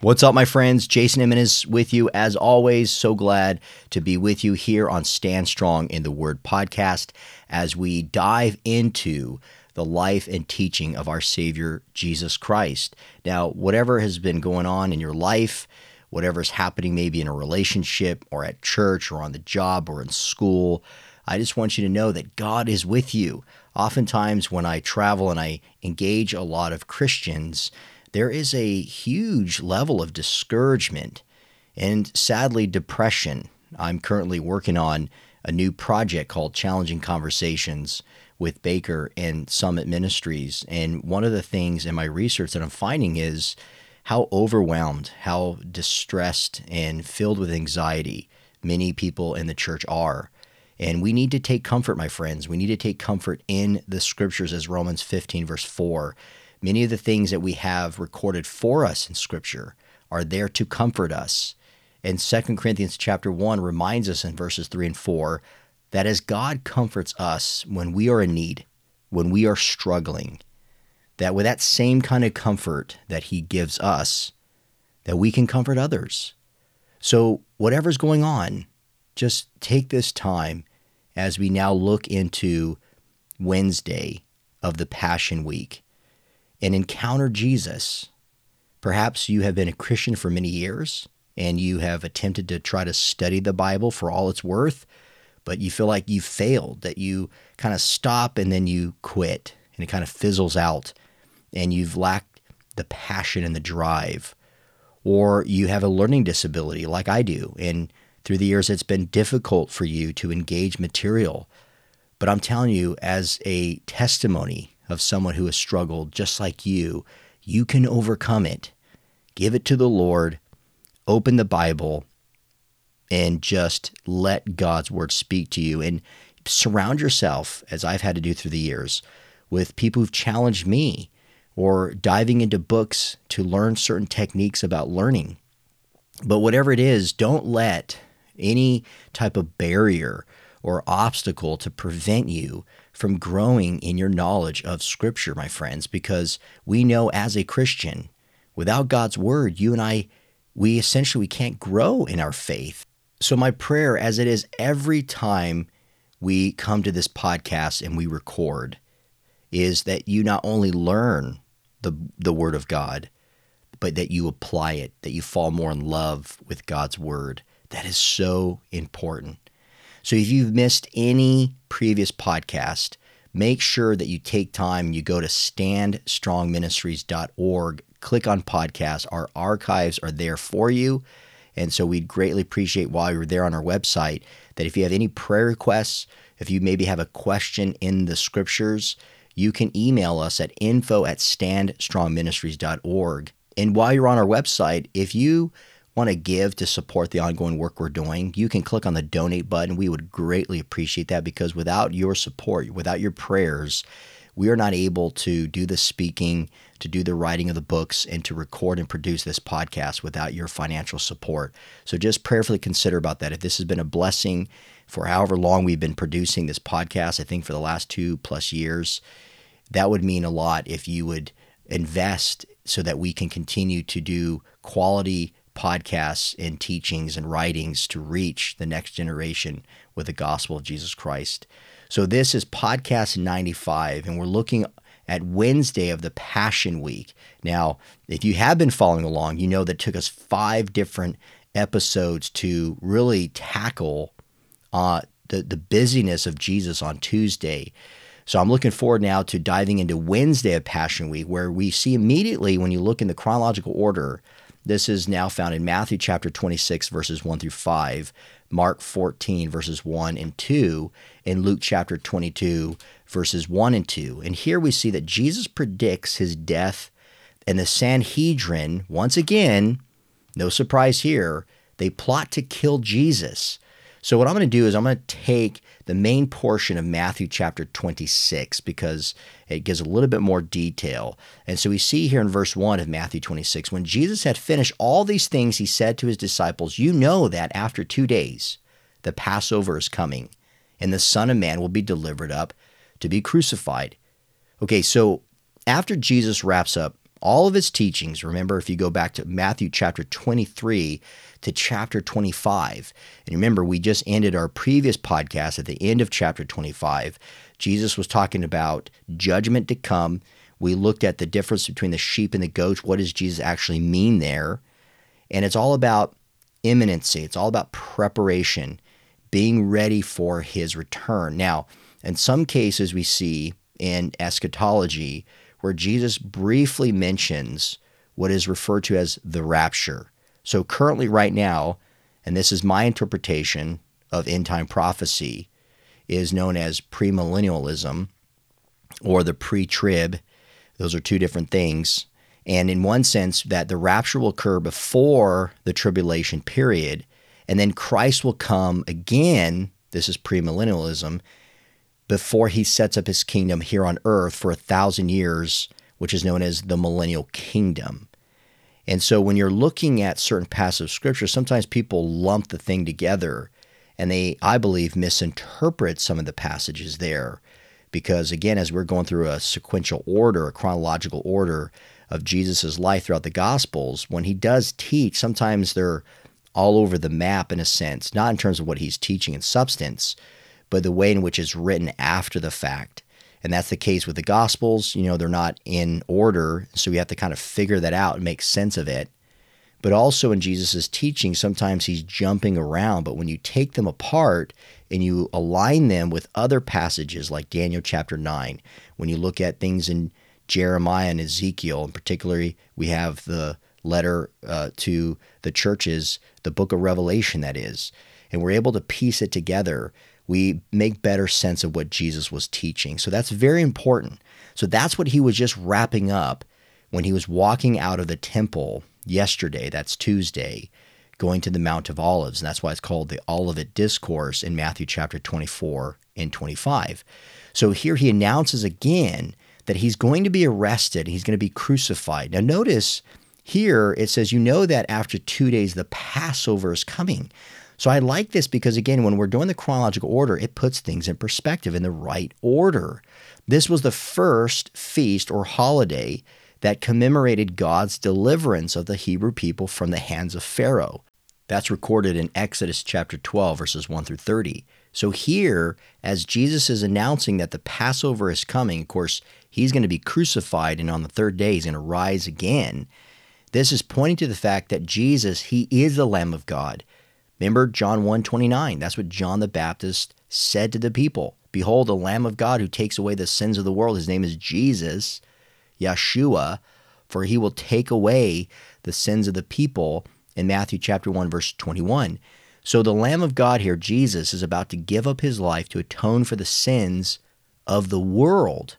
What's up, my friends? Jason Jimenez with you as always. So glad to be with you here on Stand Strong in the Word podcast as we dive into the life and teaching of our Savior Jesus Christ. Now, whatever has been going on in your life, whatever's happening maybe in a relationship or at church or on the job or in school, I just want you to know that God is with you. Oftentimes, when I travel and I engage a lot of Christians, there is a huge level of discouragement and sadly depression. I'm currently working on a new project called Challenging Conversations with Baker and Summit Ministries. And one of the things in my research that I'm finding is how overwhelmed, how distressed, and filled with anxiety many people in the church are. And we need to take comfort, my friends. We need to take comfort in the scriptures as Romans 15, verse 4 Many of the things that we have recorded for us in Scripture are there to comfort us. And 2 Corinthians chapter 1 reminds us in verses 3 and 4 that as God comforts us when we are in need, when we are struggling, that with that same kind of comfort that He gives us, that we can comfort others. So, whatever's going on, just take this time as we now look into Wednesday of the Passion Week and encounter Jesus. Perhaps you have been a Christian for many years and you have attempted to try to study the Bible for all it's worth, but you feel like you failed, that you kind of stop and then you quit and it kind of fizzles out and you've lacked the passion and the drive. Or you have a learning disability like I do, and through the years it's been difficult for you to engage material. But I'm telling you, as a testimony of someone who has struggled just like you, you can overcome it. Give it to the Lord, open the Bible, and just let God's word speak to you. And surround yourself, as I've had to do through the years, with people who've challenged me or diving into books to learn certain techniques about learning. But whatever it is, don't let any type of barrier or obstacle to prevent you from growing in your knowledge of Scripture, my friends, because we know as a Christian, without God's Word, you and I, we essentially can't grow in our faith. So, my prayer, as it is every time we come to this podcast and we record, is that you not only learn the, the Word of God, but that you apply it, that you fall more in love with God's Word. That is so important. So if you've missed any previous podcast, make sure that you take time you go to standstrongministries.org, click on podcast. Our archives are there for you. And so we'd greatly appreciate while you're there on our website that if you have any prayer requests, if you maybe have a question in the scriptures, you can email us at info at standstrongministries.org. And while you're on our website, if you want to give to support the ongoing work we're doing, you can click on the donate button. We would greatly appreciate that because without your support, without your prayers, we are not able to do the speaking, to do the writing of the books, and to record and produce this podcast without your financial support. So just prayerfully consider about that. If this has been a blessing for however long we've been producing this podcast, I think for the last two plus years, that would mean a lot if you would invest so that we can continue to do quality podcasts and teachings and writings to reach the next generation with the gospel of Jesus Christ. So, this is podcast 95, and we're looking at Wednesday of the Passion Week. Now, if you have been following along, you know that took us five different episodes to really tackle uh, the, the busyness of Jesus on Tuesday. So I'm looking forward now to diving into Wednesday of Passion Week, where we see immediately when you look in the chronological order this is now found in Matthew chapter 26, verses 1 through 5, Mark 14, verses 1 and 2, and Luke chapter 22, verses 1 and 2. And here we see that Jesus predicts his death, and the Sanhedrin, once again, no surprise here, they plot to kill Jesus. So, what I'm going to do is I'm going to take the main portion of Matthew chapter 26 because it gives a little bit more detail. And so we see here in verse 1 of Matthew 26 when Jesus had finished all these things, he said to his disciples, You know that after two days the Passover is coming, and the Son of Man will be delivered up to be crucified. Okay, so after Jesus wraps up all of his teachings, remember if you go back to Matthew chapter 23 to chapter 25, and remember we just ended our previous podcast at the end of chapter 25. Jesus was talking about judgment to come. We looked at the difference between the sheep and the goats. What does Jesus actually mean there? And it's all about imminency, it's all about preparation, being ready for his return. Now, in some cases, we see in eschatology where Jesus briefly mentions what is referred to as the rapture. So, currently, right now, and this is my interpretation of end time prophecy, is known as premillennialism or the pre trib. Those are two different things. And in one sense, that the rapture will occur before the tribulation period, and then Christ will come again. This is premillennialism before he sets up his kingdom here on earth for a thousand years, which is known as the millennial kingdom. And so when you're looking at certain passages of scripture, sometimes people lump the thing together and they, I believe, misinterpret some of the passages there. Because again, as we're going through a sequential order, a chronological order of Jesus' life throughout the Gospels, when he does teach, sometimes they're all over the map in a sense, not in terms of what he's teaching in substance, but the way in which it's written after the fact. And that's the case with the Gospels. You know, they're not in order. So we have to kind of figure that out and make sense of it. But also in Jesus' teaching, sometimes he's jumping around. But when you take them apart and you align them with other passages like Daniel chapter 9, when you look at things in Jeremiah and Ezekiel, and particularly we have the letter uh, to the churches, the book of Revelation, that is, and we're able to piece it together we make better sense of what Jesus was teaching. So that's very important. So that's what he was just wrapping up when he was walking out of the temple yesterday, that's Tuesday, going to the Mount of Olives. And that's why it's called the Olivet Discourse in Matthew chapter 24 and 25. So here he announces again that he's going to be arrested, he's going to be crucified. Now, notice here it says, You know that after two days the Passover is coming. So I like this because, again, when we're doing the chronological order, it puts things in perspective in the right order. This was the first feast or holiday that commemorated God's deliverance of the Hebrew people from the hands of Pharaoh. That's recorded in Exodus chapter 12, verses 1 through 30. So here, as Jesus is announcing that the Passover is coming, of course, he's going to be crucified and on the third day he's going to rise again. This is pointing to the fact that Jesus, he is the Lamb of God. Remember John 1 29. That's what John the Baptist said to the people. Behold, the Lamb of God who takes away the sins of the world. His name is Jesus, Yeshua, for he will take away the sins of the people in Matthew chapter 1, verse 21. So the Lamb of God here, Jesus, is about to give up his life to atone for the sins of the world.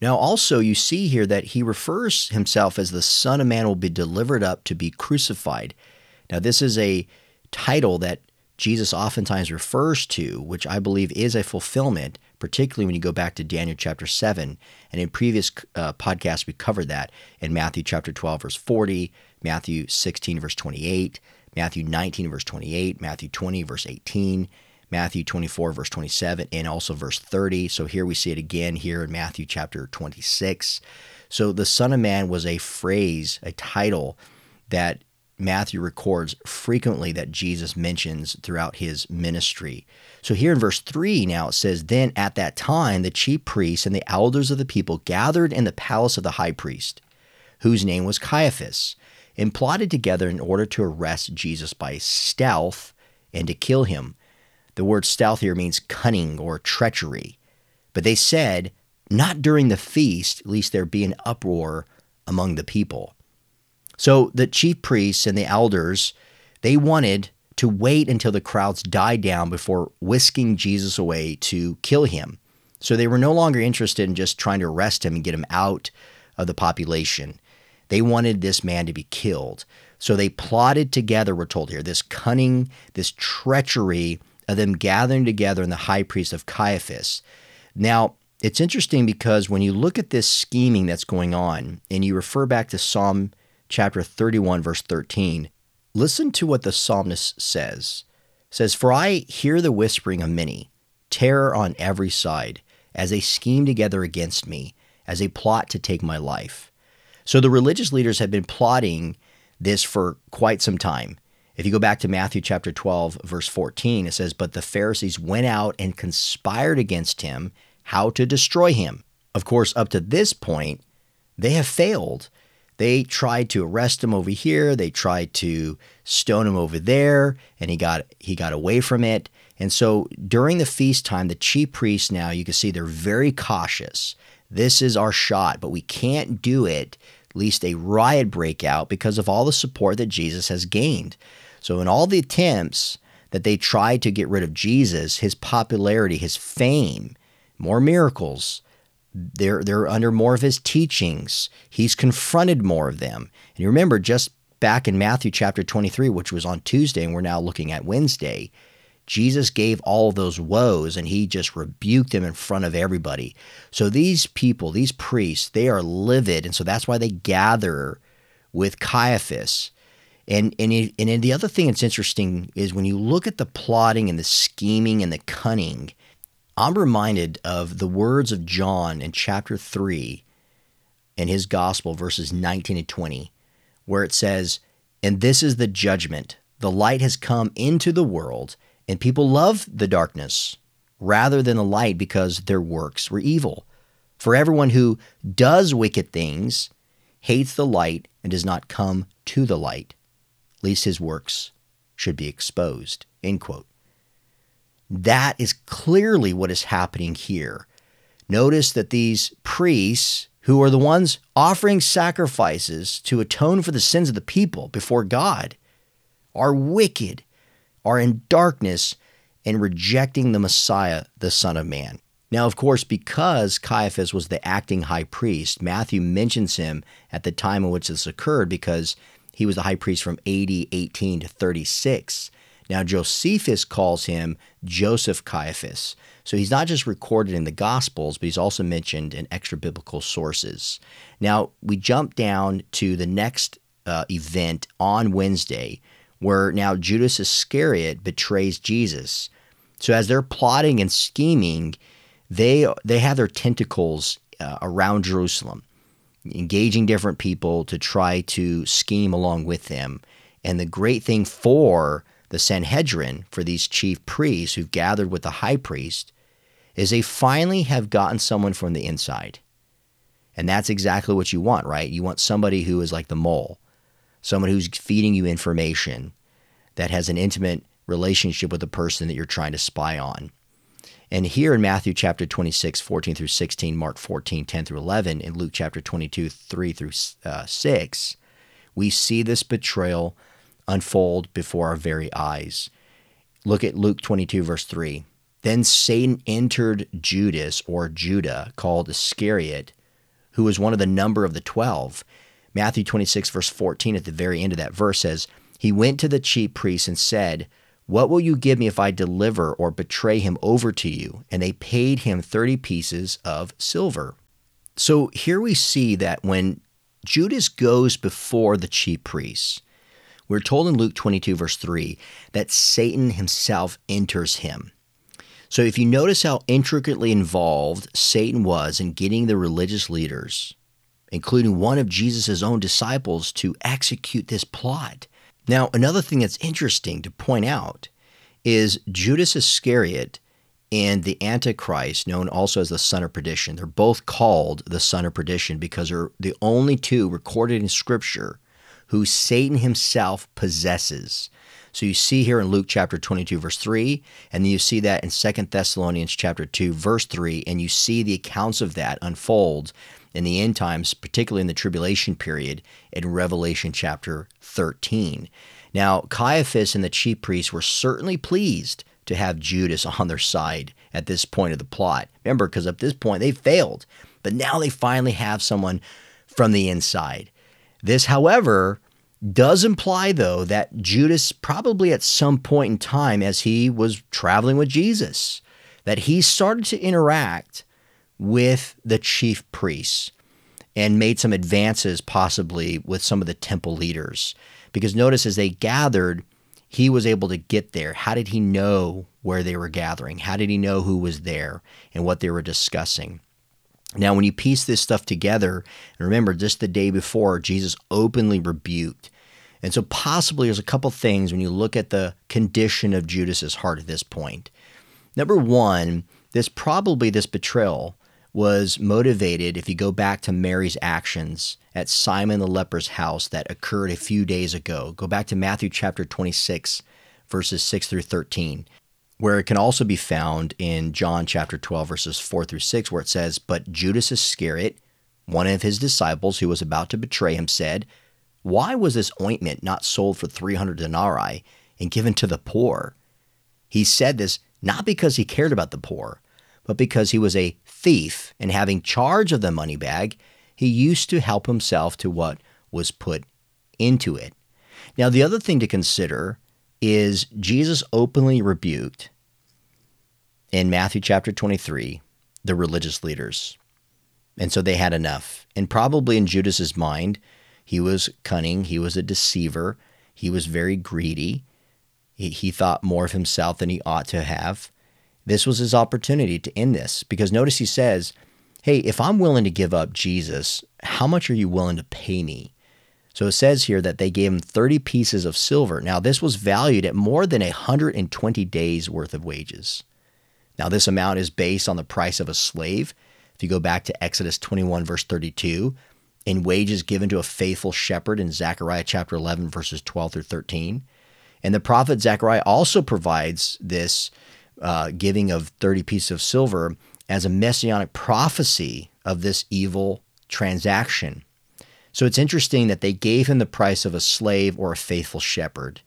Now, also, you see here that he refers himself as the Son of Man will be delivered up to be crucified. Now, this is a title that Jesus oftentimes refers to, which I believe is a fulfillment, particularly when you go back to Daniel chapter 7. And in previous uh, podcasts, we covered that in Matthew chapter 12, verse 40, Matthew 16, verse 28, Matthew 19, verse 28, Matthew 20, verse 18, Matthew 24, verse 27, and also verse 30. So here we see it again here in Matthew chapter 26. So the Son of Man was a phrase, a title that Matthew records frequently that Jesus mentions throughout his ministry. So here in verse 3 now it says, Then at that time the chief priests and the elders of the people gathered in the palace of the high priest, whose name was Caiaphas, and plotted together in order to arrest Jesus by stealth and to kill him. The word stealth here means cunning or treachery. But they said, Not during the feast, lest there be an uproar among the people. So the chief priests and the elders, they wanted to wait until the crowds died down before whisking Jesus away to kill him. So they were no longer interested in just trying to arrest him and get him out of the population. They wanted this man to be killed. So they plotted together, we're told here, this cunning, this treachery of them gathering together in the high priest of Caiaphas. Now, it's interesting because when you look at this scheming that's going on and you refer back to Psalm chapter 31, verse 13, listen to what the psalmist says. It says, For I hear the whispering of many, terror on every side, as they scheme together against me, as they plot to take my life. So the religious leaders have been plotting this for quite some time. If you go back to Matthew chapter 12, verse 14, it says, But the Pharisees went out and conspired against him how to destroy him. Of course, up to this point, they have failed. They tried to arrest him over here, they tried to stone him over there, and he got he got away from it. And so during the feast time, the chief priests now, you can see they're very cautious. This is our shot, but we can't do it least a riot break out because of all the support that Jesus has gained. So, in all the attempts that they tried to get rid of Jesus, his popularity, his fame, more miracles, they're, they're under more of his teachings. He's confronted more of them. And you remember, just back in Matthew chapter 23, which was on Tuesday, and we're now looking at Wednesday, Jesus gave all those woes and he just rebuked them in front of everybody. So these people, these priests, they are livid. And so that's why they gather with Caiaphas and and and the other thing that's interesting is when you look at the plotting and the scheming and the cunning, I'm reminded of the words of John in chapter 3 in his gospel verses 19 and 20 where it says, "And this is the judgment: the light has come into the world, and people love the darkness rather than the light because their works were evil. For everyone who does wicked things hates the light and does not come to the light, lest his works should be exposed. End quote. That is clearly what is happening here. Notice that these priests, who are the ones offering sacrifices to atone for the sins of the people before God, are wicked, are in darkness, and rejecting the Messiah, the Son of Man. Now, of course, because Caiaphas was the acting high priest, Matthew mentions him at the time in which this occurred because he was the high priest from AD 18 to 36. Now, Josephus calls him Joseph Caiaphas. So he's not just recorded in the Gospels, but he's also mentioned in extra biblical sources. Now, we jump down to the next uh, event on Wednesday, where now Judas Iscariot betrays Jesus. So as they're plotting and scheming, they they have their tentacles uh, around Jerusalem engaging different people to try to scheme along with them. And the great thing for the Sanhedrin, for these chief priests who've gathered with the high priest, is they finally have gotten someone from the inside. And that's exactly what you want, right? You want somebody who is like the mole, someone who's feeding you information that has an intimate relationship with the person that you're trying to spy on. And here in Matthew chapter 26, 14 through 16, Mark 14, 10 through 11, and Luke chapter 22, 3 through uh, 6, we see this betrayal unfold before our very eyes. Look at Luke 22, verse 3. Then Satan entered Judas, or Judah, called Iscariot, who was one of the number of the twelve. Matthew 26, verse 14, at the very end of that verse says, He went to the chief priests and said, what will you give me if I deliver or betray him over to you? And they paid him 30 pieces of silver. So here we see that when Judas goes before the chief priests, we're told in Luke 22, verse 3, that Satan himself enters him. So if you notice how intricately involved Satan was in getting the religious leaders, including one of Jesus' own disciples, to execute this plot, now, another thing that's interesting to point out is Judas Iscariot and the Antichrist, known also as the son of perdition. They're both called the son of perdition because they're the only two recorded in Scripture who Satan himself possesses. So you see here in Luke chapter 22 verse 3 and then you see that in Second Thessalonians chapter 2 verse 3 and you see the accounts of that unfold in the end times, particularly in the tribulation period in Revelation chapter 13. Now, Caiaphas and the chief priests were certainly pleased to have Judas on their side at this point of the plot. Remember, because at this point they failed, but now they finally have someone from the inside. This, however, Does imply, though, that Judas probably at some point in time as he was traveling with Jesus, that he started to interact with the chief priests and made some advances possibly with some of the temple leaders. Because notice as they gathered, he was able to get there. How did he know where they were gathering? How did he know who was there and what they were discussing? Now, when you piece this stuff together, and remember, just the day before, Jesus openly rebuked. And so, possibly, there's a couple things when you look at the condition of Judas's heart at this point. Number one, this probably this betrayal was motivated, if you go back to Mary's actions at Simon the leper's house that occurred a few days ago. Go back to Matthew chapter 26, verses 6 through 13 where it can also be found in John chapter 12, verses 4 through 6, where it says, But Judas Iscariot, one of his disciples who was about to betray him, said, Why was this ointment not sold for 300 denarii and given to the poor? He said this not because he cared about the poor, but because he was a thief, and having charge of the money bag, he used to help himself to what was put into it. Now, the other thing to consider is Jesus openly rebuked in Matthew chapter 23 the religious leaders. And so they had enough. And probably in Judas's mind, he was cunning, he was a deceiver, he was very greedy. He, he thought more of himself than he ought to have. This was his opportunity to end this because notice he says, Hey, if I'm willing to give up Jesus, how much are you willing to pay me? So it says here that they gave him 30 pieces of silver. Now, this was valued at more than 120 days worth of wages. Now, this amount is based on the price of a slave. If you go back to Exodus 21, verse 32, in wages given to a faithful shepherd in Zechariah chapter 11, verses 12 through 13. And the prophet Zechariah also provides this uh, giving of 30 pieces of silver as a messianic prophecy of this evil transaction. So it's interesting that they gave him the price of a slave or a faithful shepherd.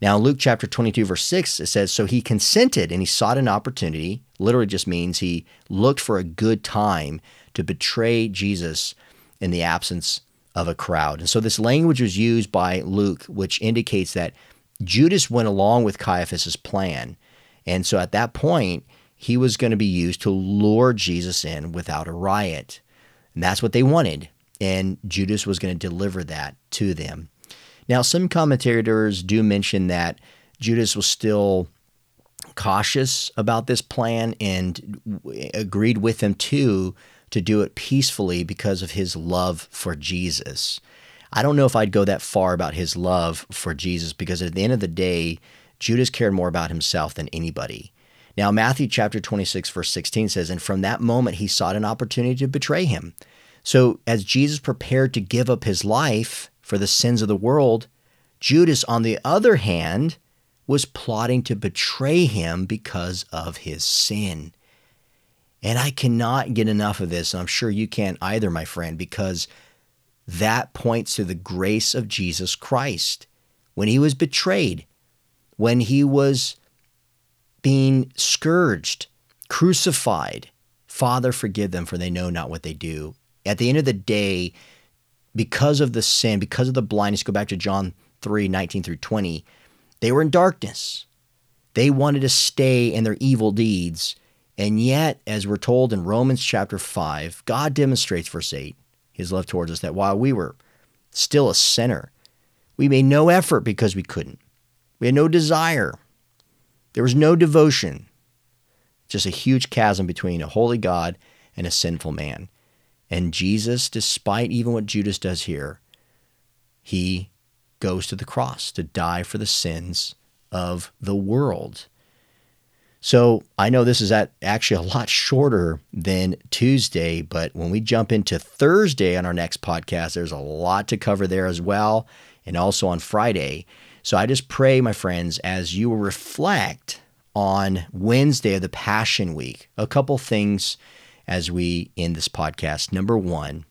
Now, in Luke chapter 22, verse 6, it says, So he consented and he sought an opportunity. Literally just means he looked for a good time to betray Jesus in the absence of a crowd. And so this language was used by Luke, which indicates that Judas went along with Caiaphas's plan. And so at that point, he was going to be used to lure Jesus in without a riot. And that's what they wanted and Judas was going to deliver that to them. Now, some commentators do mention that Judas was still cautious about this plan and agreed with them too to do it peacefully because of his love for Jesus. I don't know if I'd go that far about his love for Jesus because at the end of the day, Judas cared more about himself than anybody. Now, Matthew chapter 26, verse 16 says, And from that moment he sought an opportunity to betray him. So, as Jesus prepared to give up his life for the sins of the world, Judas, on the other hand, was plotting to betray him because of his sin. And I cannot get enough of this. I'm sure you can't either, my friend, because that points to the grace of Jesus Christ. When he was betrayed, when he was being scourged, crucified, Father, forgive them, for they know not what they do. At the end of the day, because of the sin, because of the blindness, go back to John 3 19 through 20, they were in darkness. They wanted to stay in their evil deeds. And yet, as we're told in Romans chapter 5, God demonstrates, verse 8, his love towards us, that while we were still a sinner, we made no effort because we couldn't. We had no desire. There was no devotion. Just a huge chasm between a holy God and a sinful man. And Jesus, despite even what Judas does here, he goes to the cross to die for the sins of the world. So I know this is at actually a lot shorter than Tuesday, but when we jump into Thursday on our next podcast, there's a lot to cover there as well, and also on Friday. So I just pray, my friends, as you reflect on Wednesday of the Passion Week, a couple things as we end this podcast. Number one,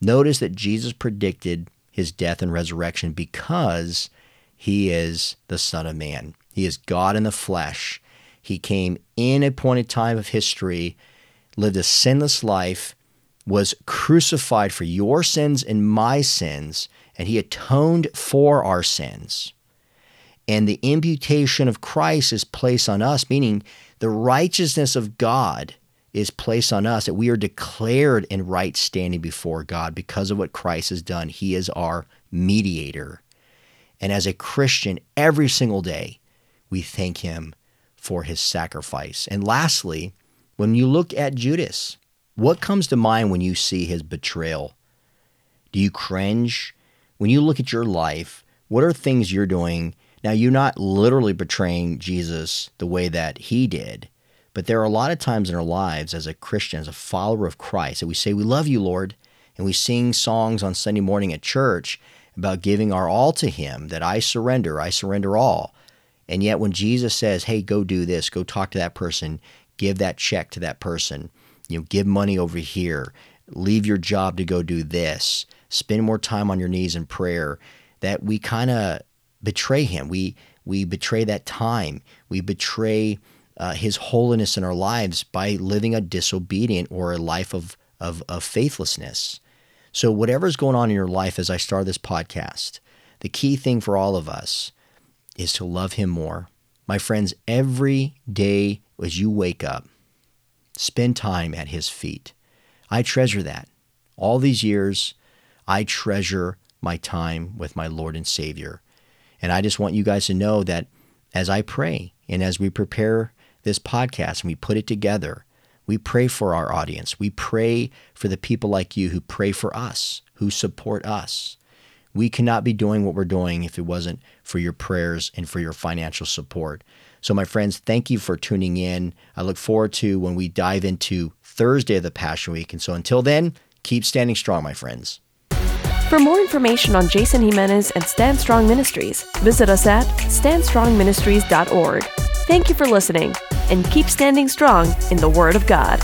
notice that Jesus predicted his death and resurrection because he is the Son of Man. He is God in the flesh. He came in a pointed time of history, lived a sinless life, was crucified for your sins and my sins, and he atoned for our sins. And the imputation of Christ is placed on us, meaning the righteousness of God is placed on us, that we are declared in right standing before God because of what Christ has done. He is our mediator. And as a Christian, every single day, we thank him for his sacrifice. And lastly, when you look at Judas, what comes to mind when you see his betrayal? Do you cringe? When you look at your life, what are things you're doing? Now, you're not literally betraying Jesus the way that he did, but there are a lot of times in our lives as a Christian, as a follower of Christ, that we say, We love you, Lord. And we sing songs on Sunday morning at church about giving our all to Him, that I surrender, I surrender all. And yet, when Jesus says, Hey, go do this, go talk to that person, give that check to that person, you know, give money over here, leave your job to go do this, spend more time on your knees in prayer, that we kind of betray Him. We, we betray that time. We betray uh, His holiness in our lives by living a disobedient or a life of, of, of faithlessness. So, whatever's going on in your life as I start this podcast, the key thing for all of us is to love Him more. My friends, every day as you wake up, spend time at His feet. I treasure that. All these years, I treasure my time with my Lord and Savior. And I just want you guys to know that as I pray and as we prepare this podcast and we put it together, we pray for our audience. We pray for the people like you who pray for us, who support us. We cannot be doing what we're doing if it wasn't for your prayers and for your financial support. So, my friends, thank you for tuning in. I look forward to when we dive into Thursday of the Passion Week. And so, until then, keep standing strong, my friends. For more information on Jason Jimenez and Stand Strong Ministries, visit us at standstrongministries.org. Thank you for listening and keep standing strong in the Word of God.